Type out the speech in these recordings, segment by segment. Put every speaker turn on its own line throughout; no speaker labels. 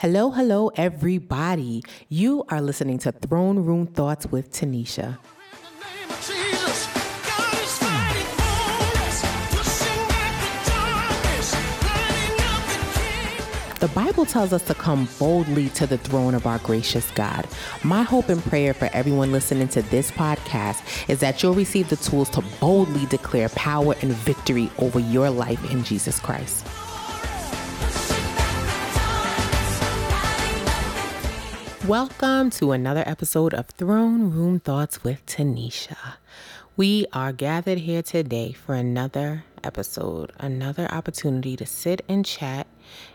Hello, hello, everybody. You are listening to Throne Room Thoughts with Tenesha. The Bible tells us to come boldly to the throne of our gracious God. My hope and prayer for everyone listening to this podcast is that you'll receive the tools to boldly declare power and victory over your life in Jesus Christ. Welcome to another episode of Throne Room Thoughts with Tenesha. We are gathered here today for another episode, another opportunity to sit and chat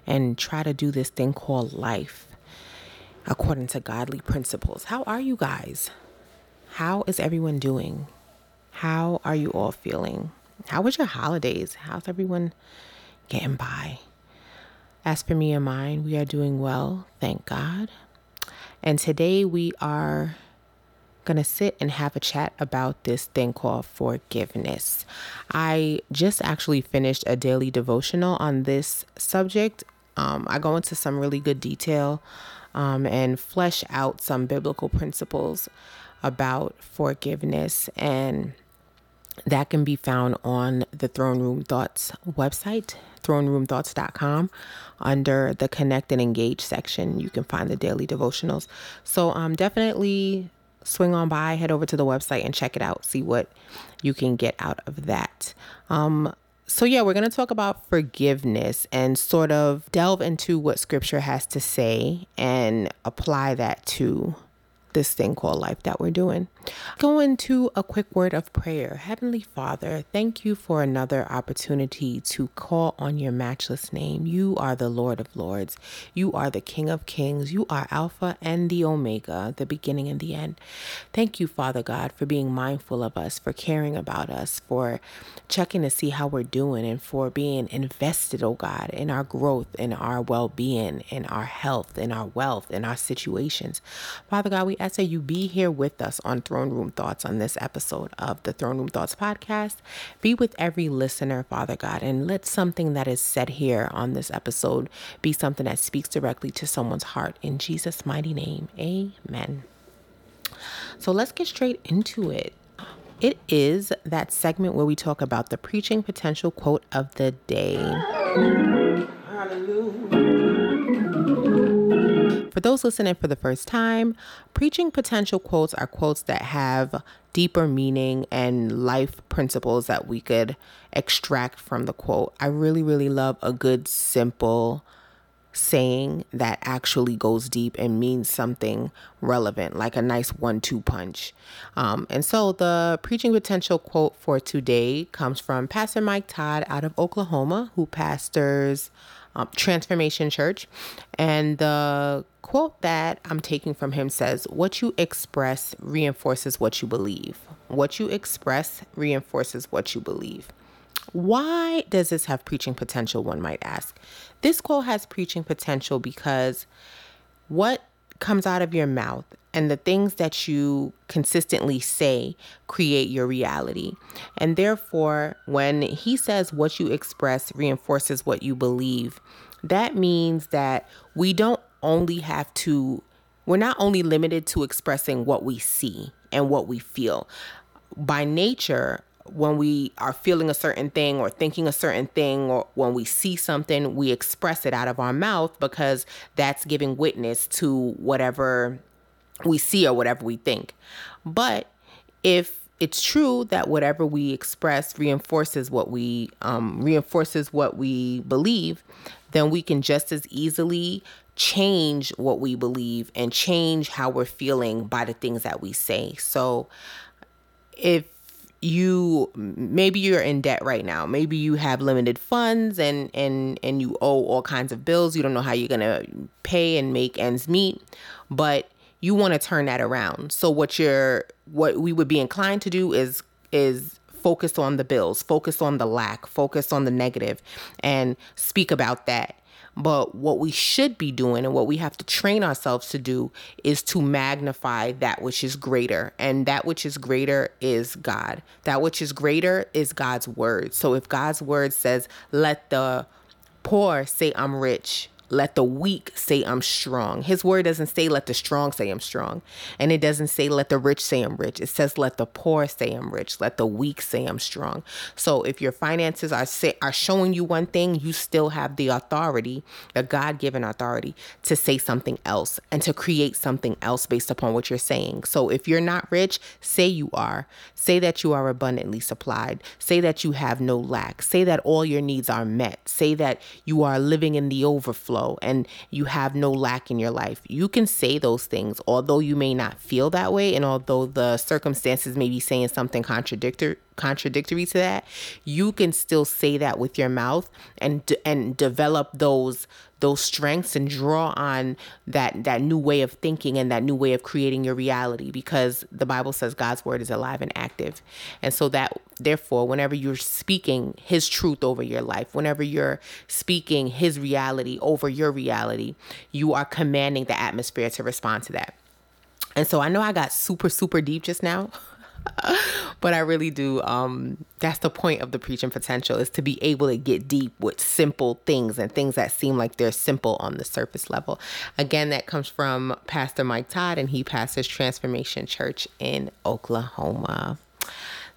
and try to do this thing called life according to godly principles. How are you guys? How is everyone doing? How are you all feeling? How was your holidays? How's everyone getting by? As for me and mine, we are doing well, thank God. And today we are going to sit and have a chat about this thing called forgiveness. I just actually finished a daily devotional on this subject. Um, I go into some really good detail um, and flesh out some biblical principles about forgiveness and that can be found on the Throne Room Thoughts website, throneroomthoughts.com. Under the Connect and Engage section, you can find the daily devotionals. So um, definitely swing on by, head over to the website and check it out. See what you can get out of that. Um, so, yeah, we're going to talk about forgiveness and sort of delve into what scripture has to say and apply that to this thing called life that we're doing. Go into a quick word of prayer. Heavenly Father, thank you for another opportunity to call on your matchless name. You are the Lord of Lords. You are the King of Kings. You are Alpha and the Omega, the beginning and the end. Thank you, Father God, for being mindful of us, for caring about us, for checking to see how we're doing, and for being invested, oh God, in our growth, in our well being, in our health, in our wealth, in our situations. Father God, we ask that you be here with us on Throne Room Thoughts on this episode of the Throne Room Thoughts podcast. Be with every listener, Father God, and let something that is said here on this episode be something that speaks directly to someone's heart. In Jesus' mighty name, amen. So let's get straight into it. It is that segment where we talk about the preaching potential quote of the day. Hallelujah. For those listening for the first time, preaching potential quotes are quotes that have deeper meaning and life principles that we could extract from the quote. I really, really love a good, simple saying that actually goes deep and means something relevant, like a nice one two punch. Um, and so the preaching potential quote for today comes from Pastor Mike Todd out of Oklahoma, who pastors um, Transformation Church. And the quote that I'm taking from him says, What you express reinforces what you believe. What you express reinforces what you believe. Why does this have preaching potential? One might ask. This quote has preaching potential because what comes out of your mouth and the things that you consistently say create your reality. And therefore, when he says what you express reinforces what you believe, that means that we don't only have to, we're not only limited to expressing what we see and what we feel. By nature, when we are feeling a certain thing or thinking a certain thing or when we see something we express it out of our mouth because that's giving witness to whatever we see or whatever we think. But if it's true that whatever we express reinforces what we um, reinforces what we believe then we can just as easily change what we believe and change how we're feeling by the things that we say. So if you maybe you're in debt right now maybe you have limited funds and and and you owe all kinds of bills you don't know how you're going to pay and make ends meet but you want to turn that around so what you're what we would be inclined to do is is focus on the bills focus on the lack focus on the negative and speak about that but what we should be doing and what we have to train ourselves to do is to magnify that which is greater. And that which is greater is God. That which is greater is God's word. So if God's word says, let the poor say I'm rich, let the weak say I'm strong. His word doesn't say let the strong say I'm strong. And it doesn't say let the rich say I'm rich. It says let the poor say I'm rich. Let the weak say I'm strong. So if your finances are say, are showing you one thing, you still have the authority, the God-given authority to say something else and to create something else based upon what you're saying. So if you're not rich, say you are. Say that you are abundantly supplied. Say that you have no lack. Say that all your needs are met. Say that you are living in the overflow and you have no lack in your life. You can say those things, although you may not feel that way, and although the circumstances may be saying something contradictory contradictory to that, you can still say that with your mouth and and develop those those strengths and draw on that that new way of thinking and that new way of creating your reality because the Bible says God's word is alive and active. And so that therefore whenever you're speaking his truth over your life, whenever you're speaking his reality over your reality, you are commanding the atmosphere to respond to that. And so I know I got super super deep just now. but I really do. Um, that's the point of the preaching potential is to be able to get deep with simple things and things that seem like they're simple on the surface level. Again, that comes from Pastor Mike Todd, and he pastors Transformation Church in Oklahoma.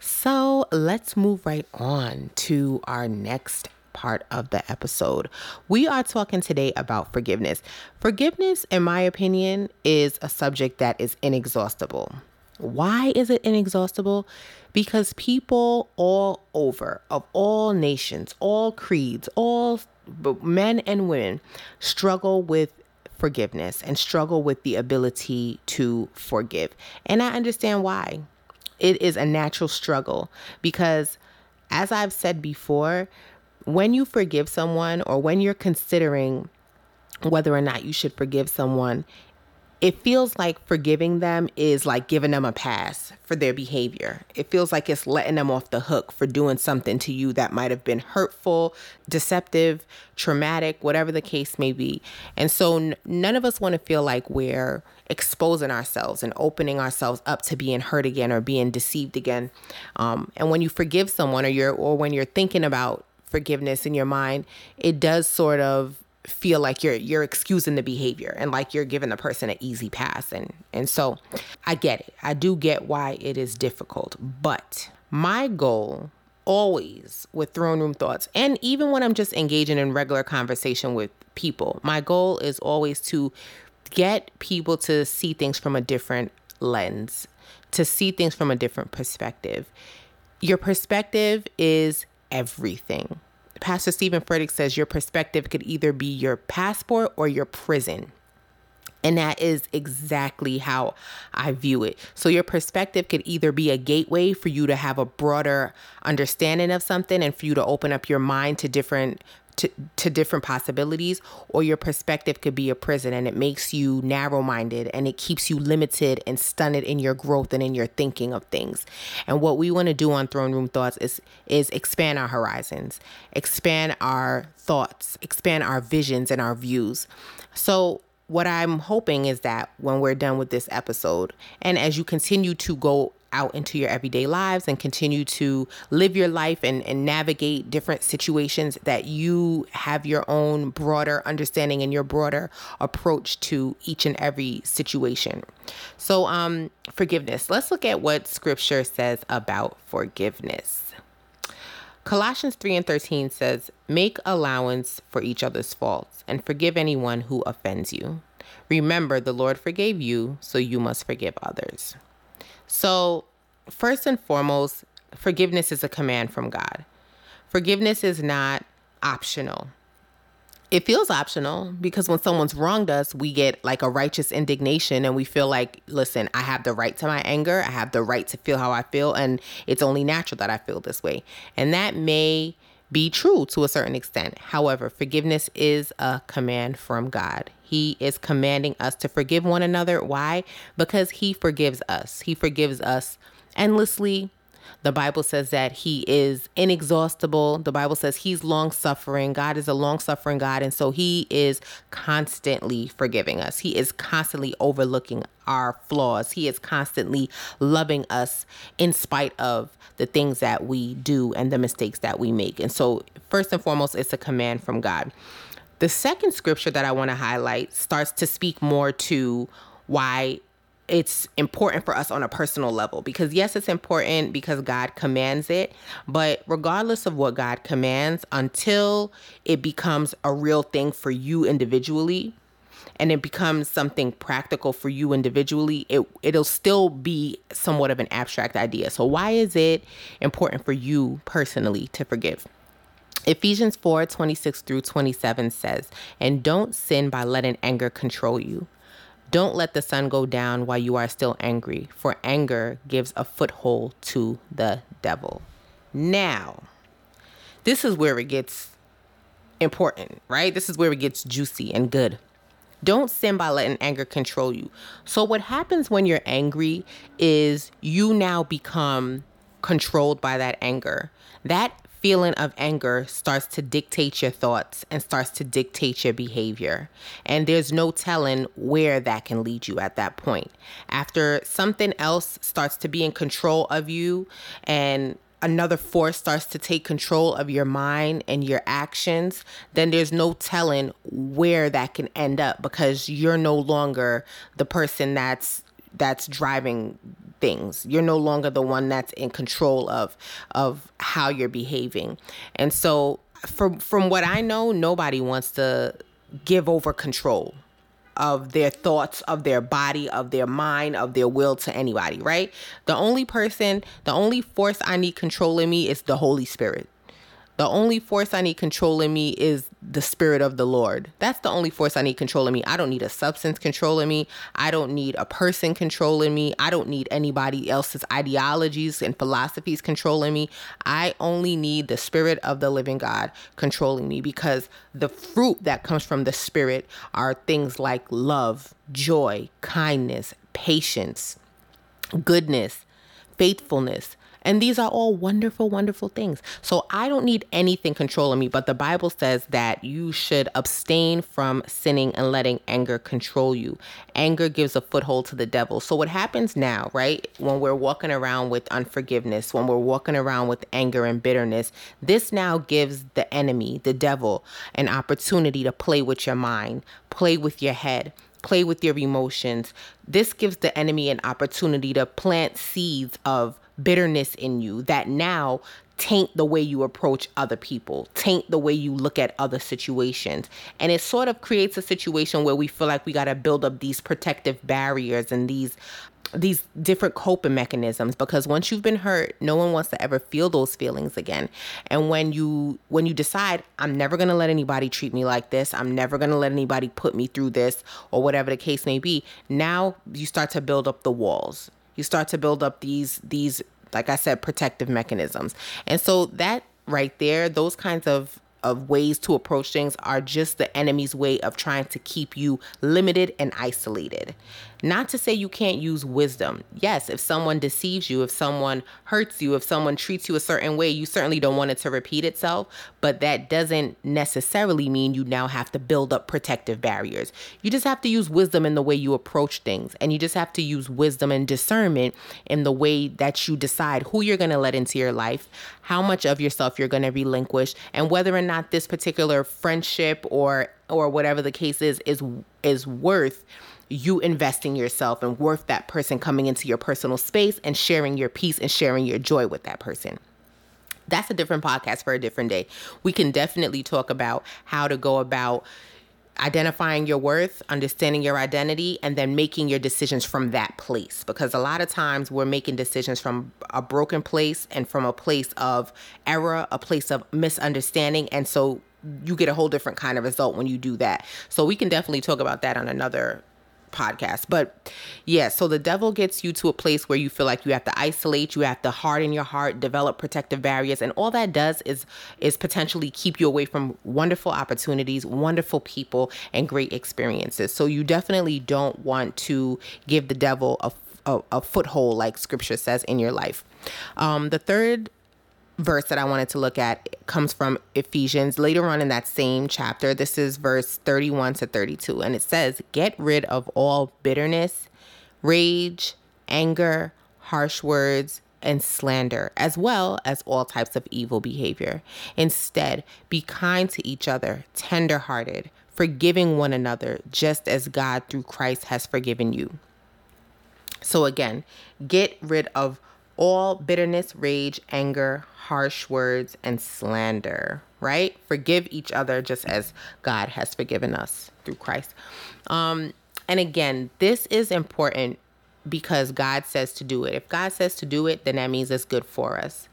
So let's move right on to our next part of the episode. We are talking today about forgiveness. Forgiveness, in my opinion, is a subject that is inexhaustible. Why is it inexhaustible? Because people all over, of all nations, all creeds, all men and women, struggle with forgiveness and struggle with the ability to forgive. And I understand why. It is a natural struggle because, as I've said before, when you forgive someone or when you're considering whether or not you should forgive someone, it feels like forgiving them is like giving them a pass for their behavior. It feels like it's letting them off the hook for doing something to you that might have been hurtful, deceptive, traumatic, whatever the case may be. And so n- none of us want to feel like we're exposing ourselves and opening ourselves up to being hurt again or being deceived again. Um, and when you forgive someone or you're or when you're thinking about forgiveness in your mind, it does sort of feel like you're you're excusing the behavior and like you're giving the person an easy pass and and so I get it. I do get why it is difficult, but my goal always with throne room thoughts and even when I'm just engaging in regular conversation with people, my goal is always to get people to see things from a different lens, to see things from a different perspective. Your perspective is everything. Pastor Steven Furtick says your perspective could either be your passport or your prison. And that is exactly how I view it. So, your perspective could either be a gateway for you to have a broader understanding of something and for you to open up your mind to different to, to different possibilities, or your perspective could be a prison and it makes you narrow minded and it keeps you limited and stunted in your growth and in your thinking of things. And what we want to do on Throne Room Thoughts is is expand our horizons, expand our thoughts, expand our visions and our views. So what I'm hoping is that when we're done with this episode, and as you continue to go out into your everyday lives and continue to live your life and, and navigate different situations that you have your own broader understanding and your broader approach to each and every situation. So, um, forgiveness. Let's look at what scripture says about forgiveness. Colossians 3 and 13 says, Make allowance for each other's faults and forgive anyone who offends you. Remember, the Lord forgave you, so you must forgive others. So, first and foremost, forgiveness is a command from God. Forgiveness is not optional. It feels optional because when someone's wronged us, we get like a righteous indignation and we feel like, listen, I have the right to my anger. I have the right to feel how I feel. And it's only natural that I feel this way. And that may be true to a certain extent. However, forgiveness is a command from God. He is commanding us to forgive one another. Why? Because He forgives us. He forgives us endlessly. The Bible says that He is inexhaustible. The Bible says He's long suffering. God is a long suffering God. And so He is constantly forgiving us. He is constantly overlooking our flaws. He is constantly loving us in spite of the things that we do and the mistakes that we make. And so, first and foremost, it's a command from God. The second scripture that I want to highlight starts to speak more to why it's important for us on a personal level because yes it's important because God commands it but regardless of what God commands until it becomes a real thing for you individually and it becomes something practical for you individually it it'll still be somewhat of an abstract idea so why is it important for you personally to forgive Ephesians 4 26 through 27 says, And don't sin by letting anger control you. Don't let the sun go down while you are still angry, for anger gives a foothold to the devil. Now, this is where it gets important, right? This is where it gets juicy and good. Don't sin by letting anger control you. So, what happens when you're angry is you now become controlled by that anger. That feeling of anger starts to dictate your thoughts and starts to dictate your behavior. And there's no telling where that can lead you at that point. After something else starts to be in control of you and another force starts to take control of your mind and your actions, then there's no telling where that can end up because you're no longer the person that's that's driving things. You're no longer the one that's in control of of how you're behaving. And so from from what I know, nobody wants to give over control of their thoughts, of their body, of their mind, of their will to anybody, right? The only person, the only force I need controlling me is the Holy Spirit. The only force I need controlling me is the spirit of the Lord. That's the only force I need controlling me. I don't need a substance controlling me. I don't need a person controlling me. I don't need anybody else's ideologies and philosophies controlling me. I only need the spirit of the living God controlling me because the fruit that comes from the spirit are things like love, joy, kindness, patience, goodness, faithfulness, and these are all wonderful, wonderful things. So I don't need anything controlling me, but the Bible says that you should abstain from sinning and letting anger control you. Anger gives a foothold to the devil. So what happens now, right? When we're walking around with unforgiveness, when we're walking around with anger and bitterness, this now gives the enemy, the devil, an opportunity to play with your mind, play with your head play with your emotions. This gives the enemy an opportunity to plant seeds of bitterness in you that now taint the way you approach other people, taint the way you look at other situations. And it sort of creates a situation where we feel like we got to build up these protective barriers and these these different coping mechanisms because once you've been hurt no one wants to ever feel those feelings again. And when you when you decide i'm never going to let anybody treat me like this. I'm never going to let anybody put me through this or whatever the case may be now you start to build up the walls you start to build up these these like I said protective mechanisms. And so that right there, those kinds of of ways to approach things are just the enemy's way of trying to keep you limited and isolated. Not to say you can't use wisdom. Yes, if someone deceives you, if someone hurts you, if someone treats you a certain way, you certainly don't want it to repeat itself, but that doesn't necessarily mean you now have to build up protective barriers. You just have to use wisdom in the way you approach things, and you just have to use wisdom and discernment in the way that you decide who you're going to let into your life, how much of yourself you're going to relinquish, and whether or not this particular friendship or or whatever the case is is is worth you investing yourself and worth that person coming into your personal space and sharing your peace and sharing your joy with that person. That's a different podcast for a different day. We can definitely talk about how to go about identifying your worth, understanding your identity, and then making your decisions from that place. Because a lot of times we're making decisions from a broken place and from a place of error, a place of misunderstanding. And so you get a whole different kind of result when you do that. So we can definitely talk about that on another podcast. But yeah, so the devil gets you to a place where you feel like you have to isolate, you have to harden your heart, develop protective barriers, and all that does is is potentially keep you away from wonderful opportunities, wonderful people, and great experiences. So you definitely don't want to give the devil a a, a foothold, like scripture says, in your life. Um, the third verse that I wanted to look at comes from Ephesians later on in that same chapter. This is verse 31 to 32. And it says, Get rid of all bitterness, rage, anger, harsh words, and slander, as well as all types of evil behavior. Instead, be kind to each other, tenderhearted, forgiving one another, just as God through Christ has forgiven you. So, again, get rid of all bitterness, rage, anger, harsh words, and slander, right? Forgive each other just as God has forgiven us through Christ. Um, and again, this is important because God says to do it. If God says to do it, then that means it's good for us.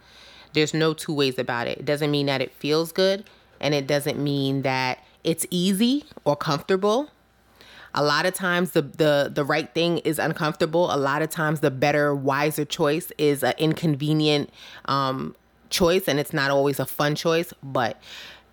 There's no two ways about it. It doesn't mean that it feels good, and it doesn't mean that it's easy or comfortable. A lot of times the the the right thing is uncomfortable. A lot of times the better, wiser choice is an inconvenient um, choice, and it's not always a fun choice. But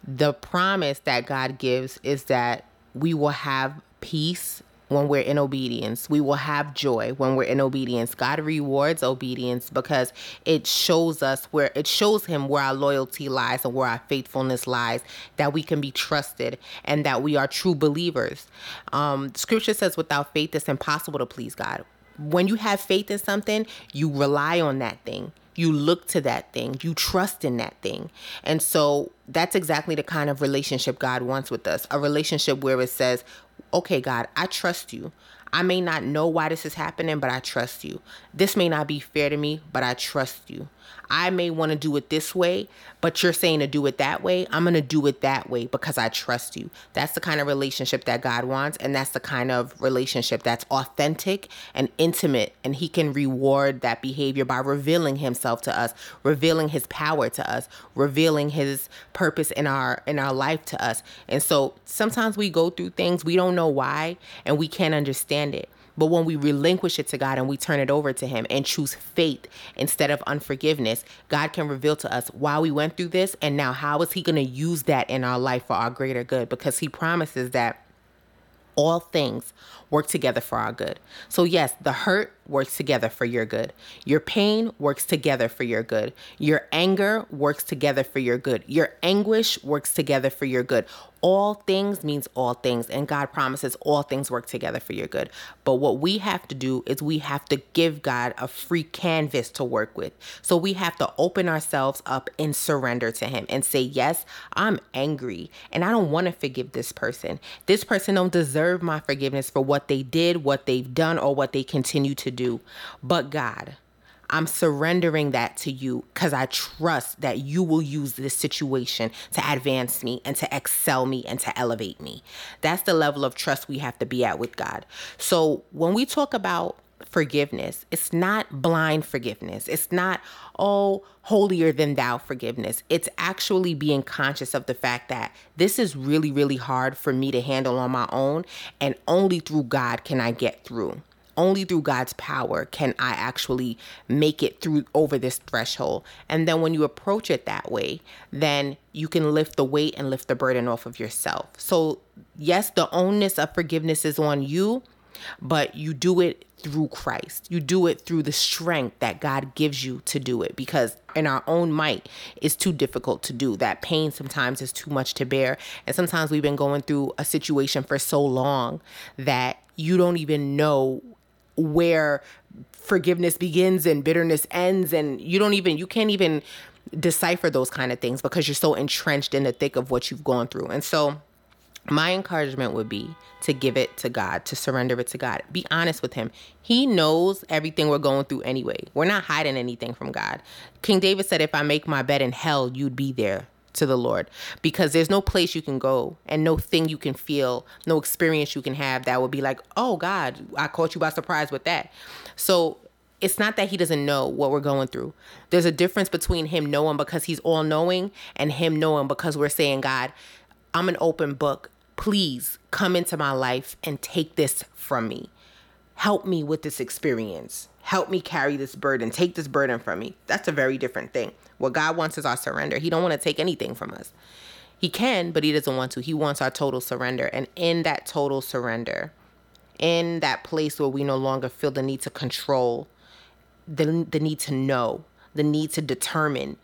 the promise that God gives is that we will have peace when we're in obedience. We will have joy when we're in obedience. God rewards obedience because it shows us where it shows him where our loyalty lies and where our faithfulness lies, that we can be trusted and that we are true believers. Um, scripture says, without faith, it's impossible to please God. When you have faith in something, you rely on that thing you look to that thing, you trust in that thing. And so that's exactly the kind of relationship God wants with us a relationship where it says, okay, God, I trust you. I may not know why this is happening, but I trust you. This may not be fair to me, but I trust you. I may want to do it this way, but you're saying to do it that way. I'm going to do it that way because I trust you. That's the kind of relationship that God wants. And that's the kind of relationship that's authentic and intimate. And He can reward that behavior by revealing Himself to us, revealing His power to us, revealing His purpose in our in our life to us. And so sometimes we go through things we don't know why and we can't understand it. But when we relinquish it to God and we turn it over to Him and choose faith instead of unforgiveness, God can reveal to us why we went through this and now how is He going to use that in our life for our greater good? Because He promises that all things work together for our good. So, yes, the hurt works together for your good. Your pain works together for your good. Your anger works together for your good. Your anguish works together for your good all things means all things and god promises all things work together for your good but what we have to do is we have to give god a free canvas to work with so we have to open ourselves up and surrender to him and say yes i'm angry and i don't want to forgive this person this person don't deserve my forgiveness for what they did what they've done or what they continue to do but god I'm surrendering that to you because I trust that you will use this situation to advance me and to excel me and to elevate me. That's the level of trust we have to be at with God. So when we talk about forgiveness, it's not blind forgiveness. It's not, oh, holier than thou forgiveness. It's actually being conscious of the fact that this is really, really hard for me to handle on my own, and only through God can I get through only through God's power can I actually make it through over this threshold. And then when you approach it that way, then you can lift the weight and lift the burden off of yourself. So, yes, the onus of forgiveness is on you, but you do it through Christ. You do it through the strength that God gives you to do it because in our own might it's too difficult to do. That pain sometimes is too much to bear. And sometimes we've been going through a situation for so long that you don't even know where forgiveness begins and bitterness ends and you don't even you can't even decipher those kind of things because you're so entrenched in the thick of what you've gone through. And so my encouragement would be to give it to God, to surrender it to God. Be honest with Him. He knows everything we're going through anyway. We're not hiding anything from God. King David said, If I make my bed in hell, you'd be there to the Lord because there's no place you can go and no thing you can feel, no experience you can have that would be like, oh God, I caught you by surprise with that. So it's not that he doesn't know what we're going through. There's a difference between him knowing because he's all knowing and him knowing because we're saying, God, I'm an open book. Please come into my life and take this from me. Help me with this experience. Help me carry this burden. Take this burden from me. That's a very different thing. What God wants is our surrender. He don't want to take anything from us. He can, but he doesn't want to. He wants our total surrender. And in that total surrender, in that place where we no longer feel the need to control, the, the need to know, the need to determine,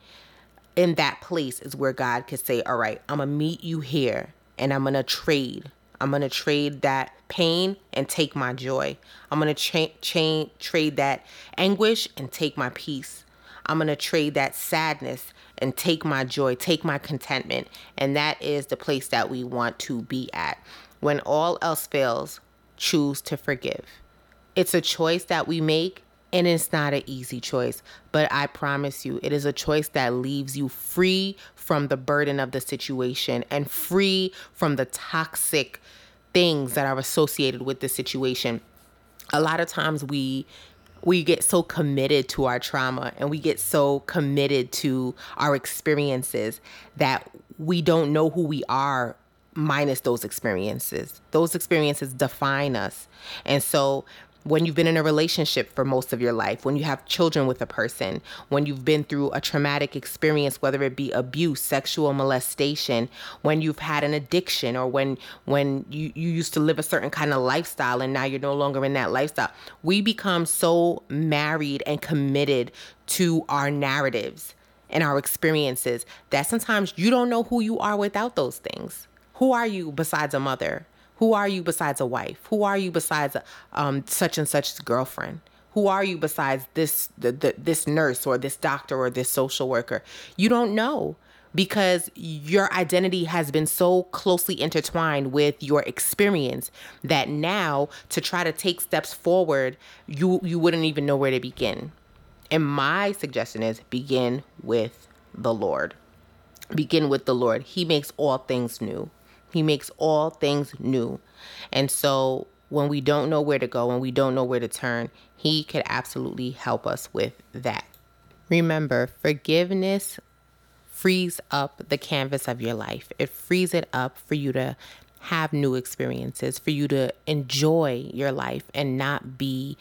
in that place is where God could say, All right, I'm to meet you here and I'm to trade. I'm to trade that pain and take my joy. I'm cha- cha- trade that anguish and take my peace. I'm to trade that sadness and take my joy, take my contentment. And that is the place that we want to be at. When all else fails, choose to forgive. It's a choice that we make and it's not an easy choice, but I promise you, it is a choice that leaves you free from the burden of the situation and free from the toxic things that are associated with the situation. A lot of times we we get so committed to our trauma and we get so committed to our experiences that we don't know who we are minus those experiences. Those experiences define us. And so when you've been in a relationship for most of your life, when you have children with a person, when you've been through a traumatic experience, whether it be abuse, sexual molestation, when you've had an addiction, or when when you, you used to live a certain kind of lifestyle and now you're no longer in that lifestyle, we become so married and committed to our narratives and our experiences that sometimes you don't know who you are without those things. Who are you besides a mother? Who are you besides a wife? Who are you besides um, such and such girlfriend? Who are you besides this the, the, this nurse or this doctor or this social worker? You don't know because your identity has been so closely intertwined with your experience that now to try to take steps forward, you you wouldn't even know where to begin. And my suggestion is begin with the Lord. Begin with the Lord. He makes all things new. He makes all things new. And so when we don't know where to go and we don't know where to turn, He could absolutely help us with that. Remember, forgiveness frees up the canvas of your life, it frees it up for you to have new experiences, for you to enjoy your life and not be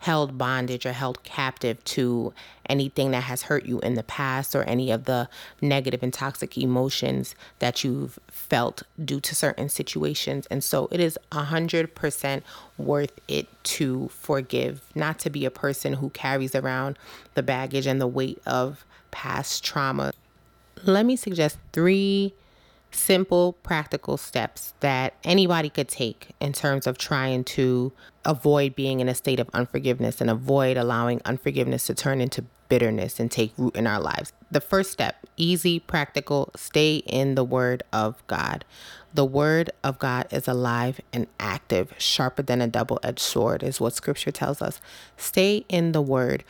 held bondage or held captive to anything that has hurt you in the past or any of the negative and toxic emotions that you've felt due to certain situations. And so it is 100% worth it to forgive, not to be a person who carries around the baggage and the weight of past trauma. Let me suggest three simple, practical steps that anybody could take in terms of trying to avoid being in a state of unforgiveness and avoid allowing unforgiveness to turn into bitterness and take root in our lives. The first step, easy, practical, stay in the Word of God. The Word of God is alive and active, sharper than a double edged sword, is what Scripture tells us. Stay in the Word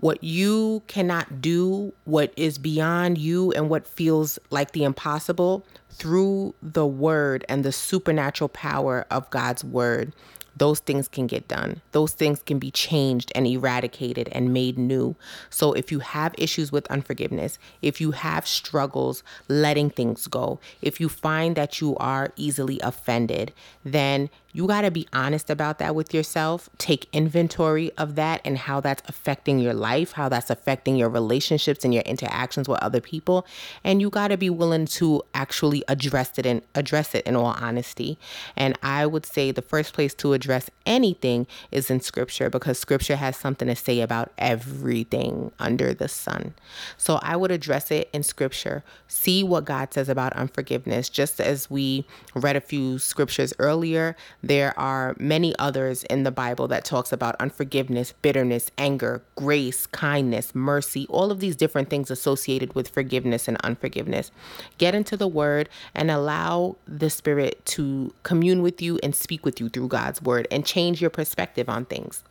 what you cannot do, what is beyond you, and what feels like the impossible through the word and the supernatural power of God's word those things can get done. Those things can be changed and eradicated and made new. So if you have issues with unforgiveness, if you have struggles letting things go, if you find that you are easily offended, then you got to be honest about that with yourself. Take inventory of that and how that's affecting your life, how that's affecting your relationships and your interactions with other people, and you got to be willing to actually address it and address it in all honesty. And I would say the first place to address anything is in scripture because scripture has something to say about everything under the sun. So I would address it in scripture. See what God says about unforgiveness. Just as we read a few scriptures earlier, there are many others in the Bible that talks about unforgiveness, bitterness, anger, grace, kindness, mercy, all of these different things associated with forgiveness and unforgiveness. Get into the word and allow the spirit to commune with you and speak with you through God's word and change your perspective on things.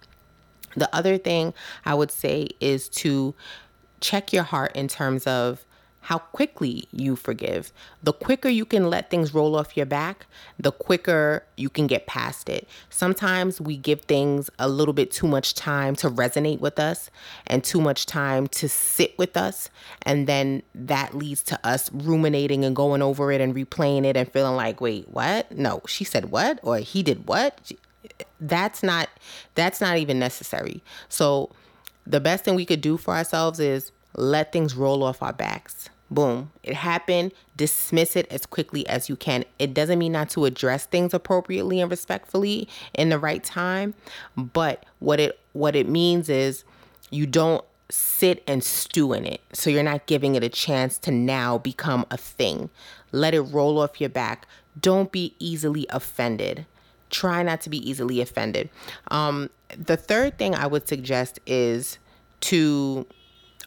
The other thing I would say is to check your heart in terms of how quickly you forgive. The quicker you can let things roll off your back, the quicker you can get past it. Sometimes we give things a little bit too much time to resonate with us and too much time to sit with us. And then that leads to us ruminating and going over it and replaying it and feeling like, wait, what? No, she said what? Or he did what? that's not that's not even necessary. So the best thing we could do for ourselves is let things roll off our backs. Boom. It happened. Dismiss it as quickly as you can. It doesn't mean not to address things appropriately and respectfully in the right time, but what it what it means is you don't sit and stew in it. So you're not giving it a chance to now become a thing. Let it roll off your back. Don't be easily offended try not to be easily offended. Um, the third thing I would suggest is to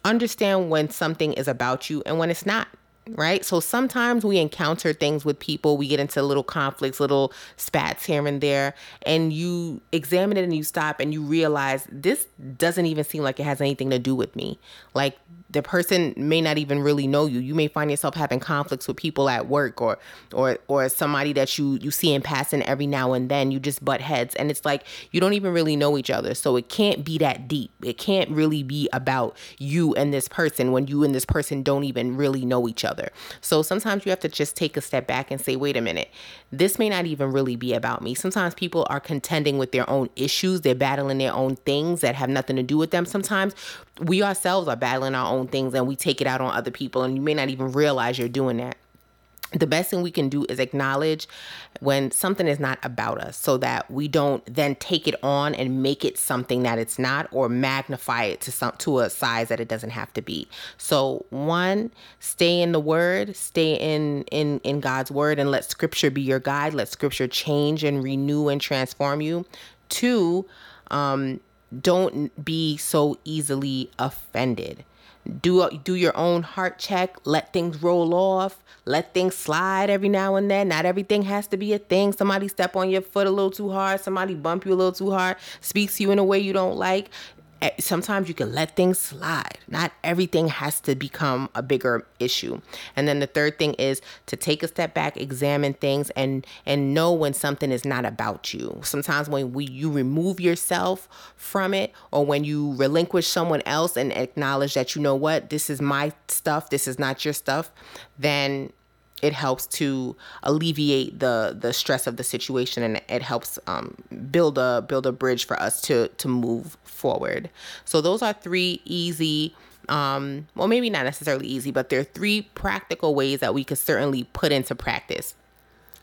understand when something is about you and when it's not right? So sometimes we encounter things with people, we get into little conflicts, little spats here and there, and you examine it and you stop and you realize this doesn't even seem like it has anything to do with me. Like the person may not even really know you. You may find yourself having conflicts with people at work or or or somebody that you you see in passing every now and then. You just butt heads and it's like you don't even really know each other. So it can't be that deep. It can't really be about you and this person when you and this person don't even really know each other other. So sometimes you have to just take a step back and say, wait a minute, this may not even really be about me. Sometimes people are contending with their own issues, they're battling their own things that have nothing to do with them. Sometimes we ourselves are battling our own things and we take it out on other people, and you may not even realize you're doing that the best thing we can do is acknowledge when something is not about us so that we don't then take it on and make it something that it's not or magnify it to some to a size that it doesn't have to be. So one stay in the word stay in in in god's word and let scripture be your guide. Let scripture change and renew and transform you. Two um don't be so easily offended do do your own heart check let things roll off let things slide every now and then. Not everything has to be a thing. Somebody step on your foot a little too hard. Somebody bump you a little too hard. Speaks to you in a way you don't like Eh, sometimes you can let things slide. Not everything has to become a bigger issue. And then the third thing is to take a step back, examine things, and and know when something is not about you. Sometimes when we you remove yourself from it, or when you relinquish someone else and acknowledge that you know what this is my stuff, this is not your stuff, then it helps to alleviate the the stress of the situation and it helps um, build a build a bridge for us to to move forward. So those are three easy um, well maybe not necessarily easy but there are three practical ways that we could certainly put into practice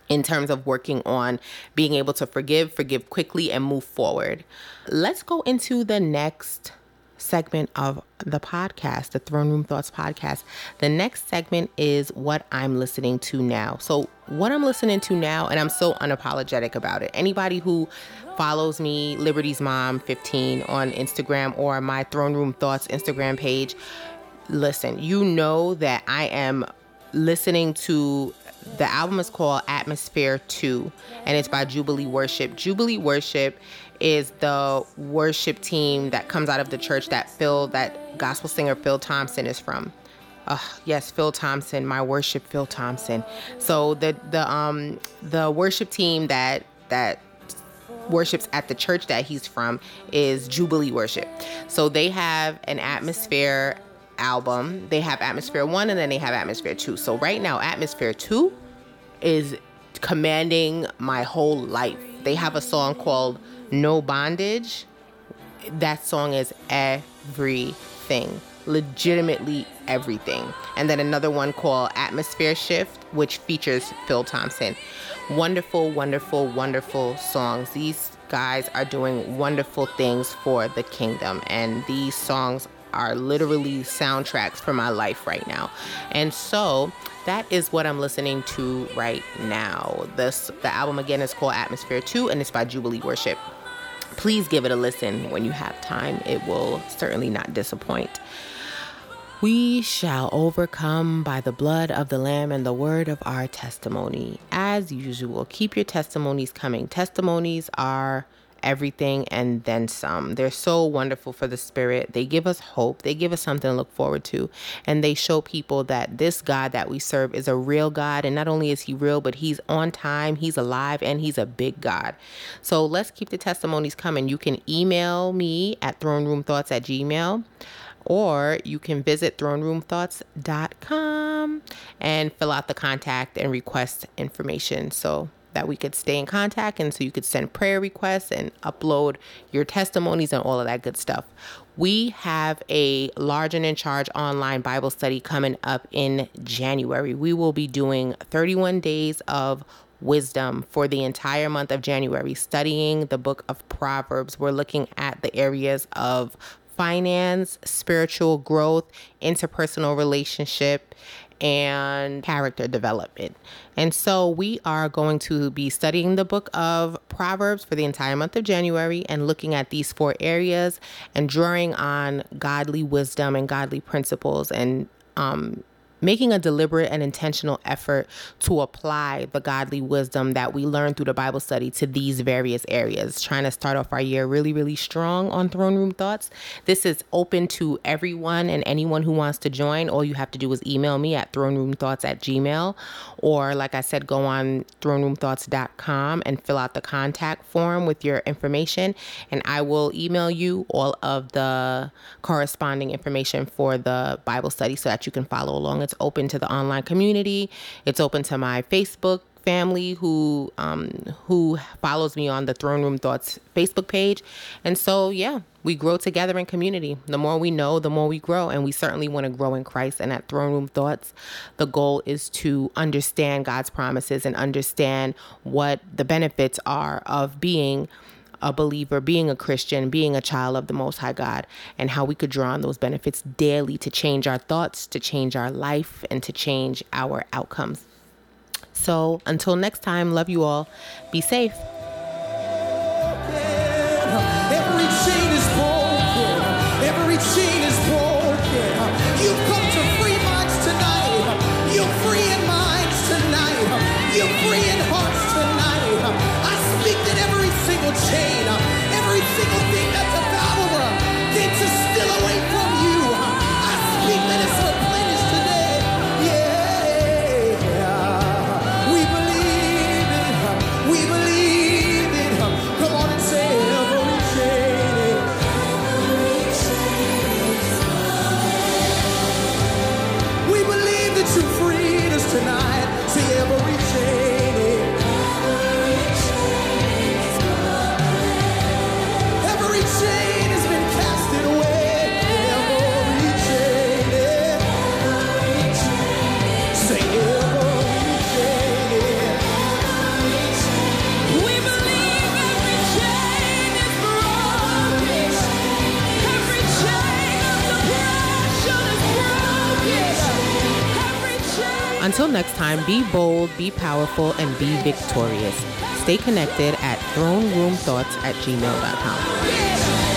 in terms of working on being able to forgive forgive quickly and move forward. Let's go into the next segment of the podcast, the Throne Room Thoughts podcast. The next segment is what I'm listening to now. So, what I'm listening to now, and I'm so unapologetic about it. Anybody who follows me, Liberty's Mom 15 on Instagram or my Throne Room Thoughts Instagram page, listen, you know that I am listening to the album is called Atmosphere 2 and it's by Jubilee Worship. Jubilee Worship is the worship team that comes out of the church that Phil, that gospel singer Phil Thompson is from. Uh, yes, Phil Thompson, my worship Phil Thompson. So the the um the worship team that that worships at the church that he's from is Jubilee Worship. So they have an atmosphere album. They have Atmosphere 1 and then they have Atmosphere 2. So right now Atmosphere 2 is commanding my whole life. They have a song called No Bondage. That song is everything. Legitimately everything. And then another one called Atmosphere Shift, which features Phil Thompson. Wonderful, wonderful, wonderful songs. These guys are doing wonderful things for the kingdom, and these songs are literally soundtracks for my life right now. And so that is what I'm listening to right now. This the album again is called Atmosphere 2 and it's by Jubilee Worship. Please give it a listen when you have time. It will certainly not disappoint. We shall overcome by the blood of the Lamb and the word of our testimony. As usual, keep your testimonies coming. Testimonies are everything and then some. They're so wonderful for the spirit. They give us hope. They give us something to look forward to. And they show people that this God that we serve is a real God. And not only is he real, but he's on time, he's alive, and he's a big God. So let's keep the testimonies coming. You can email me at throneroomthoughts at gmail or you can visit throneroomthoughts.com and fill out the contact and request information. So that we could stay in contact and so you could send prayer requests and upload your testimonies and all of that good stuff. We have a large and in charge online Bible study coming up in January. We will be doing 31 days of wisdom for the entire month of January, studying the book of Proverbs. We're looking at the areas of finance, spiritual growth, interpersonal relationship, and character development. And so we are going to be studying the book of Proverbs for the entire month of January and looking at these four areas and drawing on godly wisdom and godly principles and um, making a deliberate and intentional effort to apply the godly wisdom that we learn through the Bible study to these various areas, trying to start off our year really, really strong on Throne Room Thoughts. This is open to everyone and anyone who wants to join. All you have to do is email me at throneroomthoughts at gmail, or like I said, go on throne room throneroomthoughts.com and fill out the contact form with your information, and I will email you all of the corresponding information for the Bible study so that you can follow along. It's open to the online community. It's open to my Facebook family who um, who follows me on the Throne Room Thoughts Facebook page. And so, yeah, we grow together in community. The more we know, the more we grow, and we certainly want to grow in Christ. And at Throne Room Thoughts, the goal is to understand God's promises and understand what the benefits are of being a believer, being a Christian, being a child of the Most High God, and how we could draw on those benefits daily to change our thoughts, to change our life, and to change our outcomes. So until next time, love you all. Be safe. Be bold, be powerful, and be victorious. Stay connected at throneroomthoughts at gmail.com.